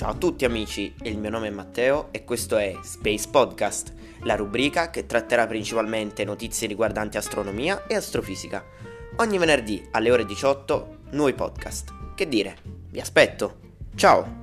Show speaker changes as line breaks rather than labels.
Ciao a tutti amici, il mio nome è Matteo e questo è Space Podcast, la rubrica che tratterà principalmente notizie riguardanti astronomia e astrofisica. Ogni venerdì alle ore 18 nuovi podcast. Che dire, vi aspetto. Ciao!